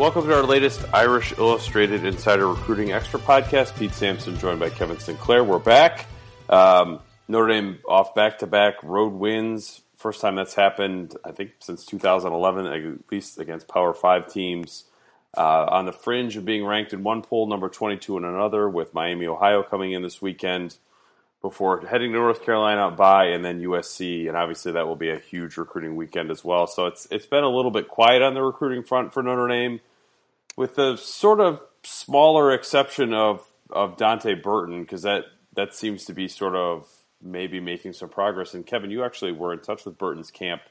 Welcome to our latest Irish Illustrated Insider Recruiting Extra podcast. Pete Sampson joined by Kevin Sinclair. We're back. Um, Notre Dame off back to back road wins. First time that's happened, I think, since 2011, at least against Power Five teams. Uh, on the fringe of being ranked in one poll, number 22 in another, with Miami, Ohio coming in this weekend before heading to North Carolina by and then USC, and obviously that will be a huge recruiting weekend as well. So it's it's been a little bit quiet on the recruiting front for Notre Dame with the sort of smaller exception of of Dante Burton, because that that seems to be sort of maybe making some progress. And Kevin, you actually were in touch with Burton's camp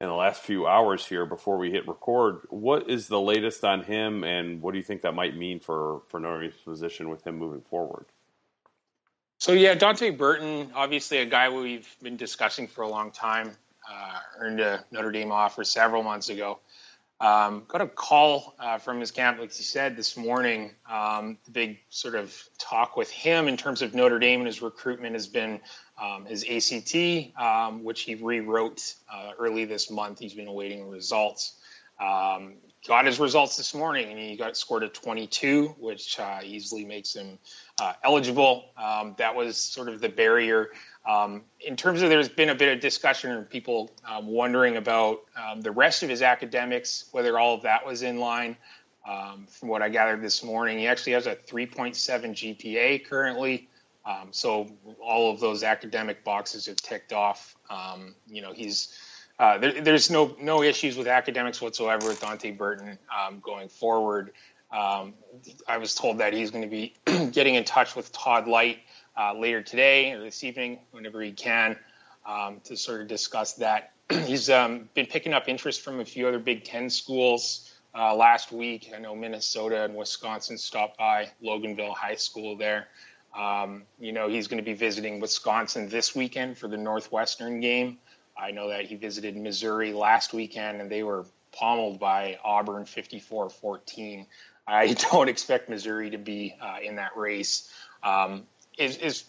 in the last few hours here before we hit record. What is the latest on him, and what do you think that might mean for for Notre Dame's position with him moving forward? So yeah, Dante Burton, obviously a guy we've been discussing for a long time, uh, earned a Notre Dame offer several months ago. Um, got a call uh, from his camp, like he said this morning. Um, the big sort of talk with him in terms of Notre Dame and his recruitment has been um, his ACT, um, which he rewrote uh, early this month. He's been awaiting results. Um, got his results this morning, and he got scored a 22, which uh, easily makes him uh, eligible. Um, that was sort of the barrier um, in terms of there's been a bit of discussion and people um, wondering about um, the rest of his academics, whether all of that was in line. Um, from what I gathered this morning, he actually has a 3.7 GPA currently. Um, so all of those academic boxes are ticked off. You know, he's uh, there, there's no no issues with academics whatsoever with Dante Burton going forward. I was told that he's going to be getting in touch with Todd Lyght uh, later today or this evening, whenever he can, um, to sort of discuss that. He's um, been picking up interest from a few other Big Ten schools uh, last week. I know Minnesota and Wisconsin stopped by Loganville High School there. Um, you know, he's going to be visiting Wisconsin this weekend for the Northwestern game. I know that he visited Missouri last weekend and they were pummeled by Auburn 54 14. I don't expect Missouri to be uh, in that race. Um, is, is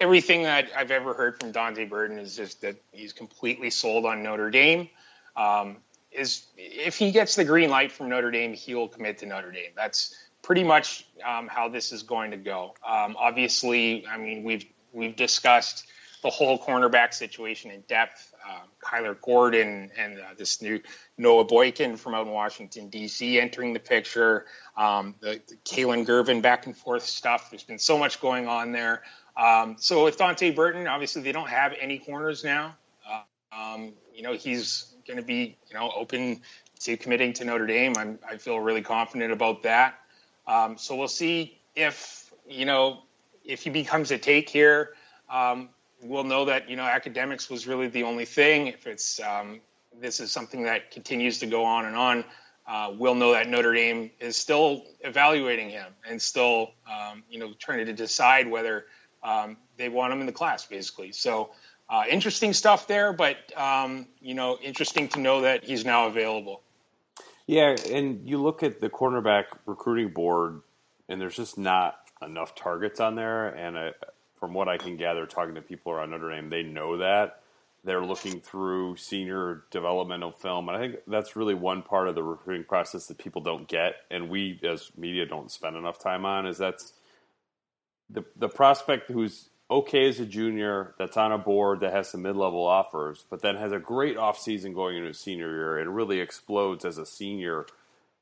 everything that I've ever heard from Dante Burton is just that he's completely sold on Notre Dame. Um, is if he gets the green light from Notre Dame, he'll commit to Notre Dame. That's pretty much um, how this is going to go. Um, obviously, I mean we've we've discussed the whole cornerback situation in depth. Uh, Kyler Gordon and uh, this new Noah Boykin from out in Washington D.C. entering the picture. Um, the, the Kalen Gervin back and forth stuff. There's been so much going on there. Um, so with Dante Burton, obviously they don't have any corners now. Uh, um, you know he's going to be you know open to committing to Notre Dame. I'm, I feel really confident about that. Um, so we'll see if you know if he becomes a take here. Um, we'll know that you know academics was really the only thing. If it's um, this is something that continues to go on and on, uh, we'll know that Notre Dame is still evaluating him and still um, you know trying to decide whether um, they want him in the class, basically. So. Uh, interesting stuff there, but um, you know, interesting to know that he's now available. Yeah, and you look at the cornerback recruiting board, and there's just not enough targets on there. And from what I can gather, talking to people around Notre Dame, they know that. They're looking through senior developmental film, and I think that's really one part of the recruiting process that people don't get, and we as media don't spend enough time on. Is that's the the prospect who's okay as a junior, that's on a board that has some mid level offers, but then has a great offseason going into his senior year and really explodes as a senior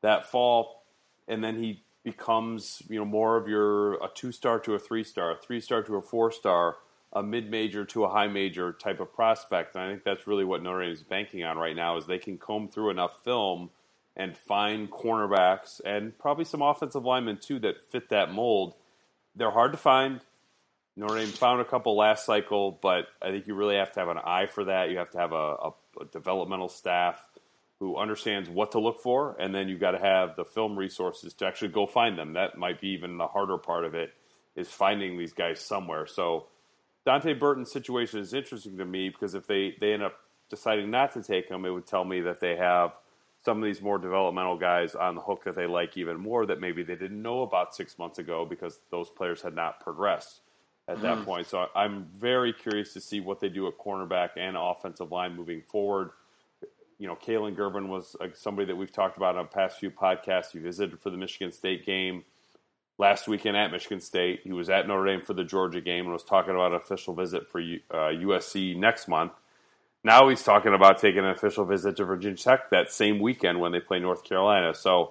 that fall, and then he becomes you know more of your a two star to a three star, a three star to a four star, a mid major to a high major type of prospect. And I think that's really what Notre Dame is banking on right now is they can comb through enough film and find cornerbacks and probably some offensive linemen too that fit that mold. They're hard to find. Notre Dame found a couple last cycle, but I think you really have to have an eye for that. You have to have a, a, a developmental staff who understands what to look for, and then you've got to have the film resources to actually go find them. That might be even the harder part of it is finding these guys somewhere. So Dante Burton's situation is interesting to me because if they, they end up deciding not to take him, it would tell me that they have some of these more developmental guys on the hook that they like even more that maybe they didn't know about six months ago because those players had not progressed at that hmm. point. So I'm very curious to see what they do at cornerback and offensive line moving forward. You know, Kalen Gervin was somebody that we've talked about on past few podcasts. He visited for the Michigan State game last weekend at Michigan State. He was at Notre Dame for the Georgia game and was talking about an official visit for uh, USC next month. Now he's talking about taking an official visit to Virginia Tech that same weekend when they play North Carolina. So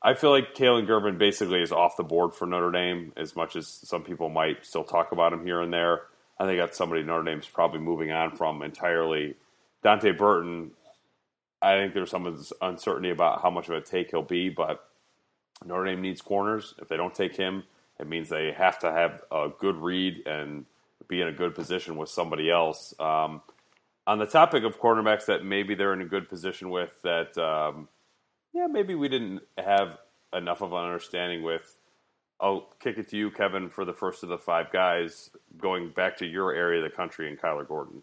I feel like Kalen Gervin basically is off the board for Notre Dame, as much as some people might still talk about him here and there. I think that's somebody Notre Dame's probably moving on from entirely. Dante Burton, I think there's some uncertainty about how much of a take he'll be, but Notre Dame needs corners. If they don't take him, it means they have to have a good read and be in a good position with somebody else. Um, on the topic of cornerbacks that maybe they're in a good position with, that um, yeah, maybe we didn't have enough of an understanding with. I'll kick it to you, Kevin, for the first of the five guys, going back to your area of the country and Kyler Gordon.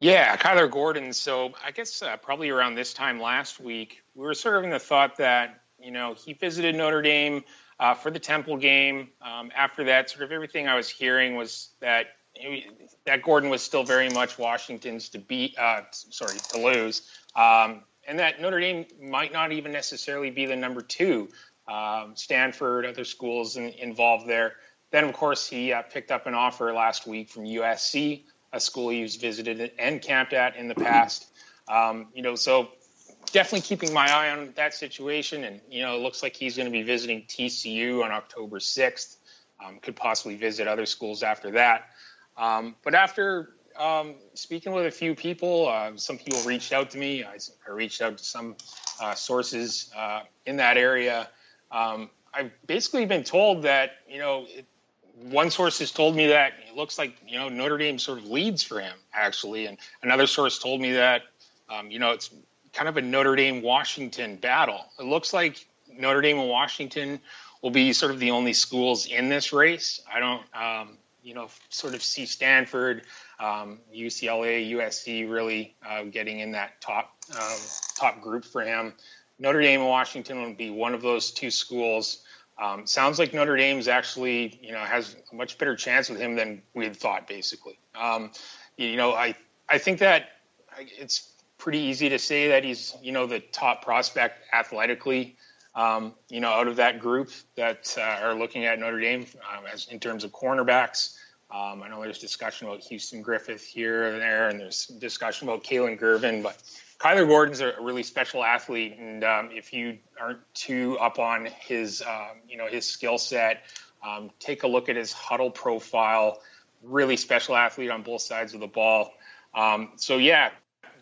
Yeah, Kyler Gordon. So I guess uh, probably around this time last week, we were sort of in the thought that you know he visited Notre Dame uh, for the Temple game. Um, after that, sort of everything I was hearing was that that Gordon was still very much Washington's to beat, uh, sorry, to lose, um, and that Notre Dame might not even necessarily be the number two. Um, Stanford, other schools in, involved there. Then, of course, he uh, picked up an offer last week from USC, a school he's visited and camped at in the past. Um, you know, so definitely keeping my eye on that situation. And you know, it looks like he's going to be visiting TCU on October 6th. Um, could possibly visit other schools after that. Um, but after um, speaking with a few people, uh, some people reached out to me. I, I reached out to some uh, sources uh, in that area. Um, I've basically been told that you know it, one source has told me that it looks like you know Notre Dame sort of leads for him actually, and another source told me that um, you know it's kind of a Notre Dame Washington battle. It looks like Notre Dame and Washington will be sort of the only schools in this race. I don't um, you know, sort of see Stanford, um, UCLA, USC really uh, getting in that top um, top group for him. Notre Dame and Washington would be one of those two schools. Um, sounds like Notre Dame's actually, you know, has a much better chance with him than we had thought. Basically, um, you know, I I think that it's pretty easy to say that he's, you know, the top prospect athletically um, you know, out of that group that uh, are looking at Notre Dame um, as in terms of cornerbacks. Um, I know there's discussion about Houston Griffith here and there, and there's discussion about Kalen Gervin, but Kyler Gordon's a really special athlete, and um, if you aren't too up on his, um, you know, his skill set, um, take a look at his Hudl profile. Really special athlete on both sides of the ball. so yeah,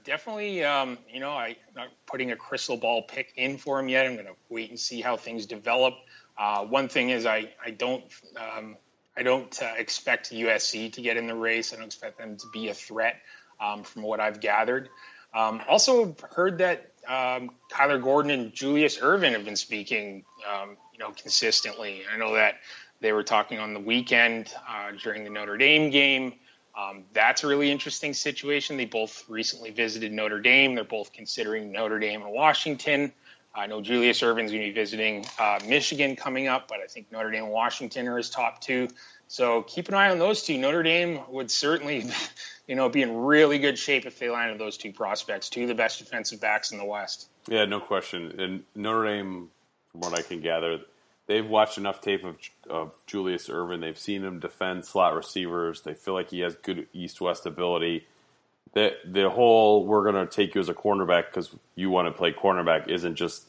definitely, um, you know, I'm not putting a crystal ball pick in for him yet. I'm going to wait and see how things develop. Uh, one thing is, I I don't um, I don't uh, expect USC to get in the race. I don't expect them to be a threat um, from what I've gathered. Um, also heard that um, Kyler Gordon and Julius Irvin have been speaking, um, you know, consistently. I know that they were talking on the weekend uh, during the Notre Dame game. Um, that's a really interesting situation. They both recently visited Notre Dame. They're both considering Notre Dame and Washington. I know Julius Irvin's going to be visiting uh, Michigan coming up, but I think Notre Dame and Washington are his top two. So keep an eye on those two. Notre Dame would certainly, you know, be in really good shape if they landed those two prospects, two of the best defensive backs in the West. Yeah, no question. And Notre Dame, from what I can gather, they've watched enough tape of, of Julius Irvin. They've seen him defend slot receivers. They feel like he has good east west ability. The, the whole we're going to take you as a cornerback because you want to play cornerback isn't just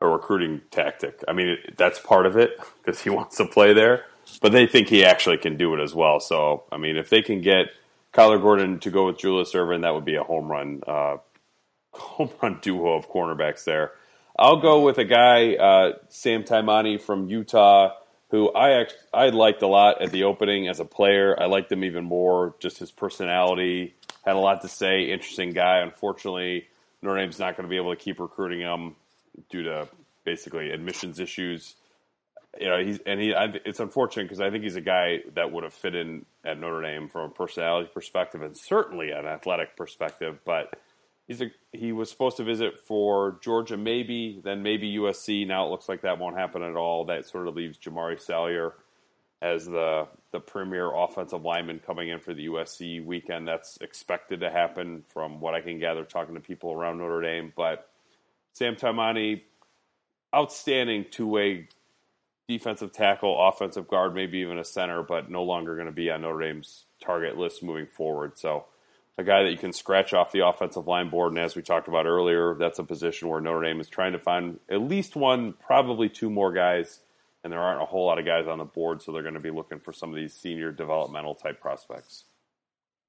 a recruiting tactic. I mean, it, that's part of it because he wants to play there, but they think he actually can do it as well. So, I mean, if they can get Kyler Gordon to go with Julius Irvin, that would be a home run, uh, home run duo of cornerbacks there. I'll go with a guy, uh, Sam Taimani from Utah. who I act, I liked a lot at the opening as a player. I liked him even more, just his personality. Had a lot to say. Interesting guy. Unfortunately, Notre Dame's not going to be able to keep recruiting him due to basically admissions issues. You know, he's and he. I, it's unfortunate because I think he's a guy that would have fit in at Notre Dame from a personality perspective and certainly an athletic perspective. But he's a he was supposed to visit for Georgia, maybe then maybe USC. Now it looks like that won't happen at all. That sort of leaves Jamaree Salyer as the the premier offensive lineman coming in for the USC weekend. That's expected to happen from what I can gather talking to people around Notre Dame. But Sam Taimani, outstanding two way defensive tackle, offensive guard, maybe even a center, but no longer going to be on Notre Dame's target list moving forward. So a guy that you can scratch off the offensive line board. And as we talked about earlier, that's a position where Notre Dame is trying to find at least one, probably two more guys. And there aren't a whole lot of guys on the board, so they're going to be looking for some of these senior developmental type prospects.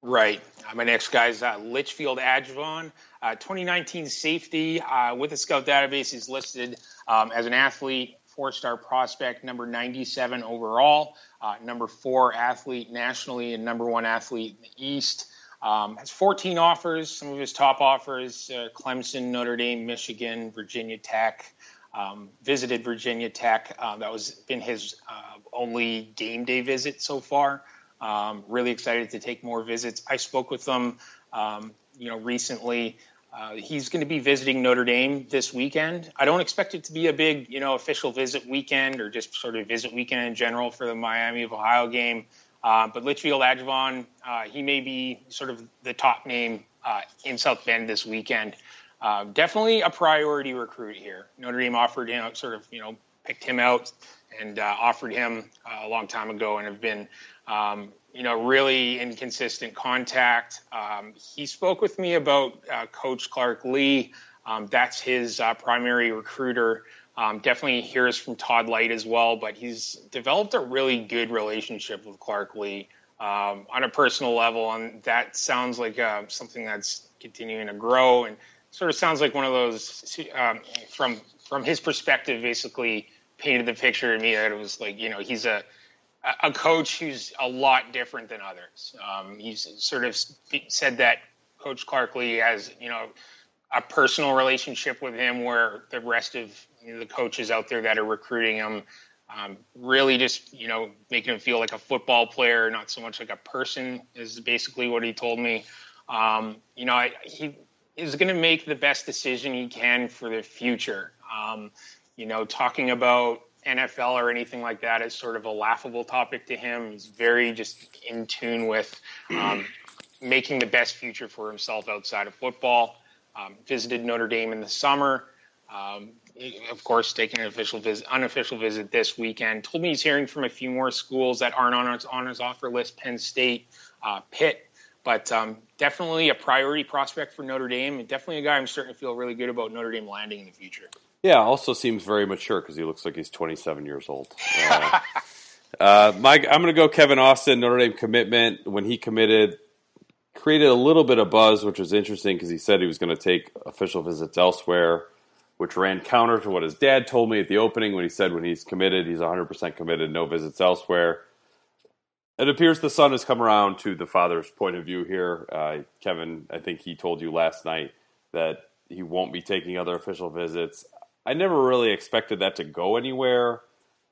Right. Uh, my next guy is uh, Litchfield Ajavon, uh, 2019 safety uh, with the scout database. He's listed um, as an athlete, four star prospect, number 97 overall, uh, number four athlete nationally, and number one athlete in the East. Um, has 14 offers. Some of his top offers: uh, Clemson, Notre Dame, Michigan, Virginia Tech. Um, visited Virginia Tech. Uh, that was been his uh, only game day visit so far. Um, really excited to take more visits. I spoke with them, um, you know, recently. Uh, he's going to be visiting Notre Dame this weekend. I don't expect it to be a big, you know, official visit weekend or just sort of visit weekend in general for the Miami of Ohio game. Uh, but Litchfield Ajavon, uh, he may be sort of the top name uh, in South Bend this weekend. Uh, definitely a priority recruit here. Notre Dame offered him, sort of, you know, picked him out and uh, offered him a long time ago and have been, um, you know, really in consistent contact. Um, he spoke with me about Coach Clark Lea. Um, that's his primary recruiter. Um, definitely hears from Todd Lyght as well, but he's developed a really good relationship with Clark Lea um, on a personal level, and that sounds like uh, something that's continuing to grow and sort of sounds like one of those um, from from his perspective, basically painted the picture to me that it was like you know he's a a coach who's a lot different than others. Um, he's sort of said that Coach Clark Lea has you know a personal relationship with him where the rest of you know, the coaches out there that are recruiting him um, really just you know making him feel like a football player, not so much like a person is basically what he told me. Um, you know, I, he is going to make the best decision he can for the future. Um, you know, talking about NFL or anything like that is sort of a laughable topic to him. He's very just in tune with um, making the best future for himself outside of football. Um, visited Notre Dame in the summer. Um, of course, taking an official visit, unofficial visit this weekend. Told me he's hearing from a few more schools that aren't on his, on his offer list: Penn State, uh, Pitt. But um, definitely a priority prospect for Notre Dame, and definitely a guy I'm starting to feel really good about Notre Dame landing in the future. Yeah, also seems very mature because he looks like he's 27 years old. Uh, uh, Mike, I'm going to go Kevin Austin, Notre Dame commitment. When he committed, created a little bit of buzz, which was interesting because he said he was going to take official visits elsewhere, which ran counter to what his dad told me at the opening when he said when he's committed, he's 100% committed, no visits elsewhere. It appears the son has come around to the father's point of view here. Uh, Kevin, I think he told you last night that he won't be taking other official visits. I never really expected that to go anywhere,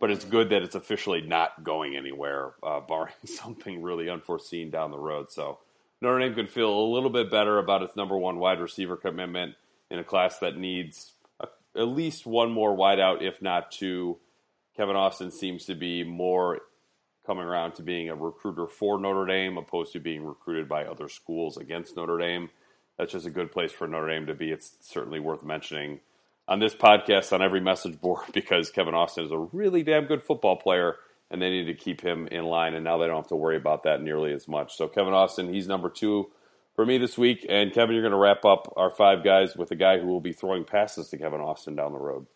but it's good that it's officially not going anywhere, uh, barring something really unforeseen down the road. So Notre Dame can feel a little bit better about its number one wide receiver commitment in a class that needs a, at least one more wideout, if not two. Kevin Austin seems to be more coming around to being a recruiter for Notre Dame opposed to being recruited by other schools against Notre Dame. That's just a good place for Notre Dame to be. It's certainly worth mentioning on this podcast on every message board because Kevin Austin is a really damn good football player and they need to keep him in line. And now they don't have to worry about that nearly as much. So Kevin Austin, he's number two for me this week. And Kevin, you're going to wrap up our five guys with a guy who will be throwing passes to Kevin Austin down the road.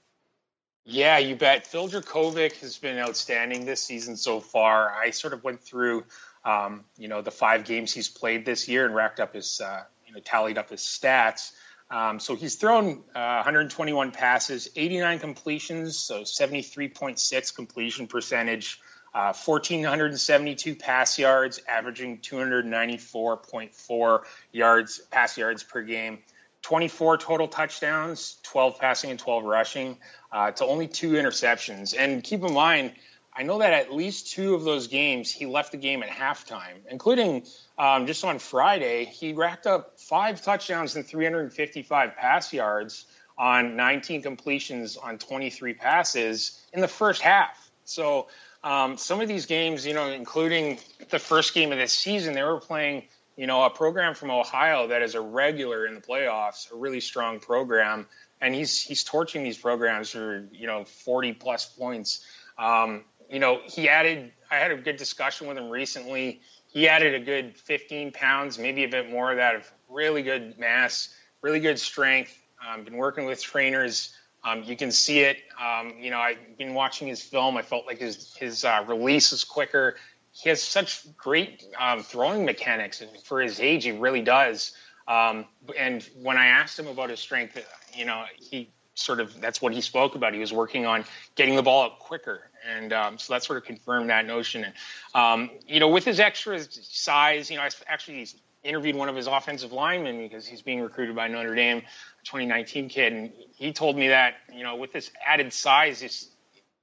Yeah, you bet. Phil Jurkovec has been outstanding this season so far. I sort of went through, um, you know, the five games he's played this year and racked up his, uh, you know, tallied up his stats. Um, so he's thrown uh, 121 passes, 89 completions, so 73.6 completion percentage, uh, 1,472 pass yards, averaging 294.4 yards pass yards per game. 24 total touchdowns, 12 passing and 12 rushing, uh, to only two interceptions. And keep in mind, I know that at least two of those games he left the game at halftime, including um, just on Friday. He racked up five touchdowns and 355 pass yards on 19 completions on 23 passes in the first half. So um, some of these games, you know, including the first game of this season, they were playing, you know, a program from Ohio that is a regular in the playoffs, a really strong program, and he's he's torching these programs for you know 40 plus points. Um, you know, he added. I had a good discussion with him recently. He added a good 15 pounds, maybe a bit more of that, of really good mass, really good strength. Um, been working with trainers. Um, you can see it. Um, you know, I've been watching his film. I felt like his his uh, release is quicker. He has such great um, throwing mechanics, and for his age, he really does. Um, and when I asked him about his strength, you know, he sort of that's what he spoke about. He was working on getting the ball up quicker, and um, so that sort of confirmed that notion. And um, you know, with his extra size, you know, I actually interviewed one of his offensive linemen because he's being recruited by Notre Dame, 2019 kid, and he told me that you know, with this added size, he's,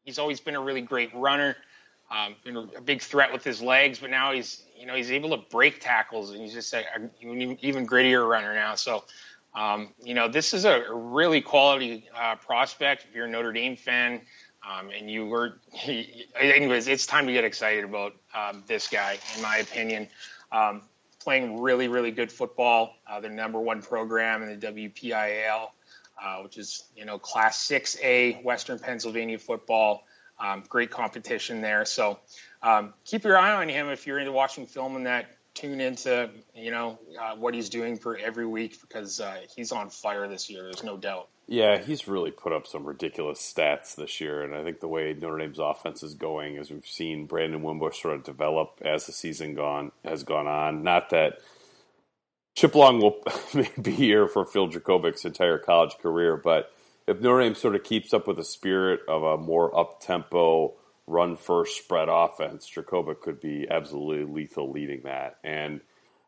he's always been a really great runner. Um, been a big threat with his legs, but now he's you know he's able to break tackles and he's just a, a even grittier runner now. So um, you know, this is a really quality uh, prospect. If you're a Notre Dame fan, um, and you were, anyways, it's time to get excited about um, this guy, in my opinion. Um, playing really, really good football. Uh, the number one program in the WPIAL, uh, which is you know Class 6A Western Pennsylvania football. Um, great competition there. So um, keep your eye on him if you're into watching film in that tune into you know uh, what he's doing for every week because uh, he's on fire this year. There's no doubt. Yeah, he's really put up some ridiculous stats this year, and I think the way Notre Dame's offense is going, as we've seen Brandon Wimbush sort of develop as the season gone has gone on. Not that Chip Long will be here for Phil Jurkovec's entire college career, but if Notre Dame sort of keeps up with the spirit of a more up tempo run first spread offense, Jurkovec could be absolutely lethal leading that. And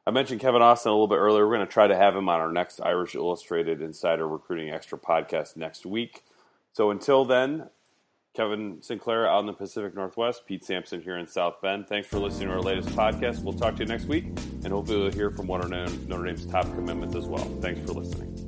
I mentioned Kevin Austin a little bit earlier. We're going to try to have him on our next Irish Illustrated Insider Recruiting Extra podcast next week. So until then, Kevin Sinclair out in the Pacific Northwest, Pete Sampson here in South Bend. Thanks for listening to our latest podcast. We'll talk to you next week, and hopefully we'll hear from one of Notre Dame's top commitments as well. Thanks for listening.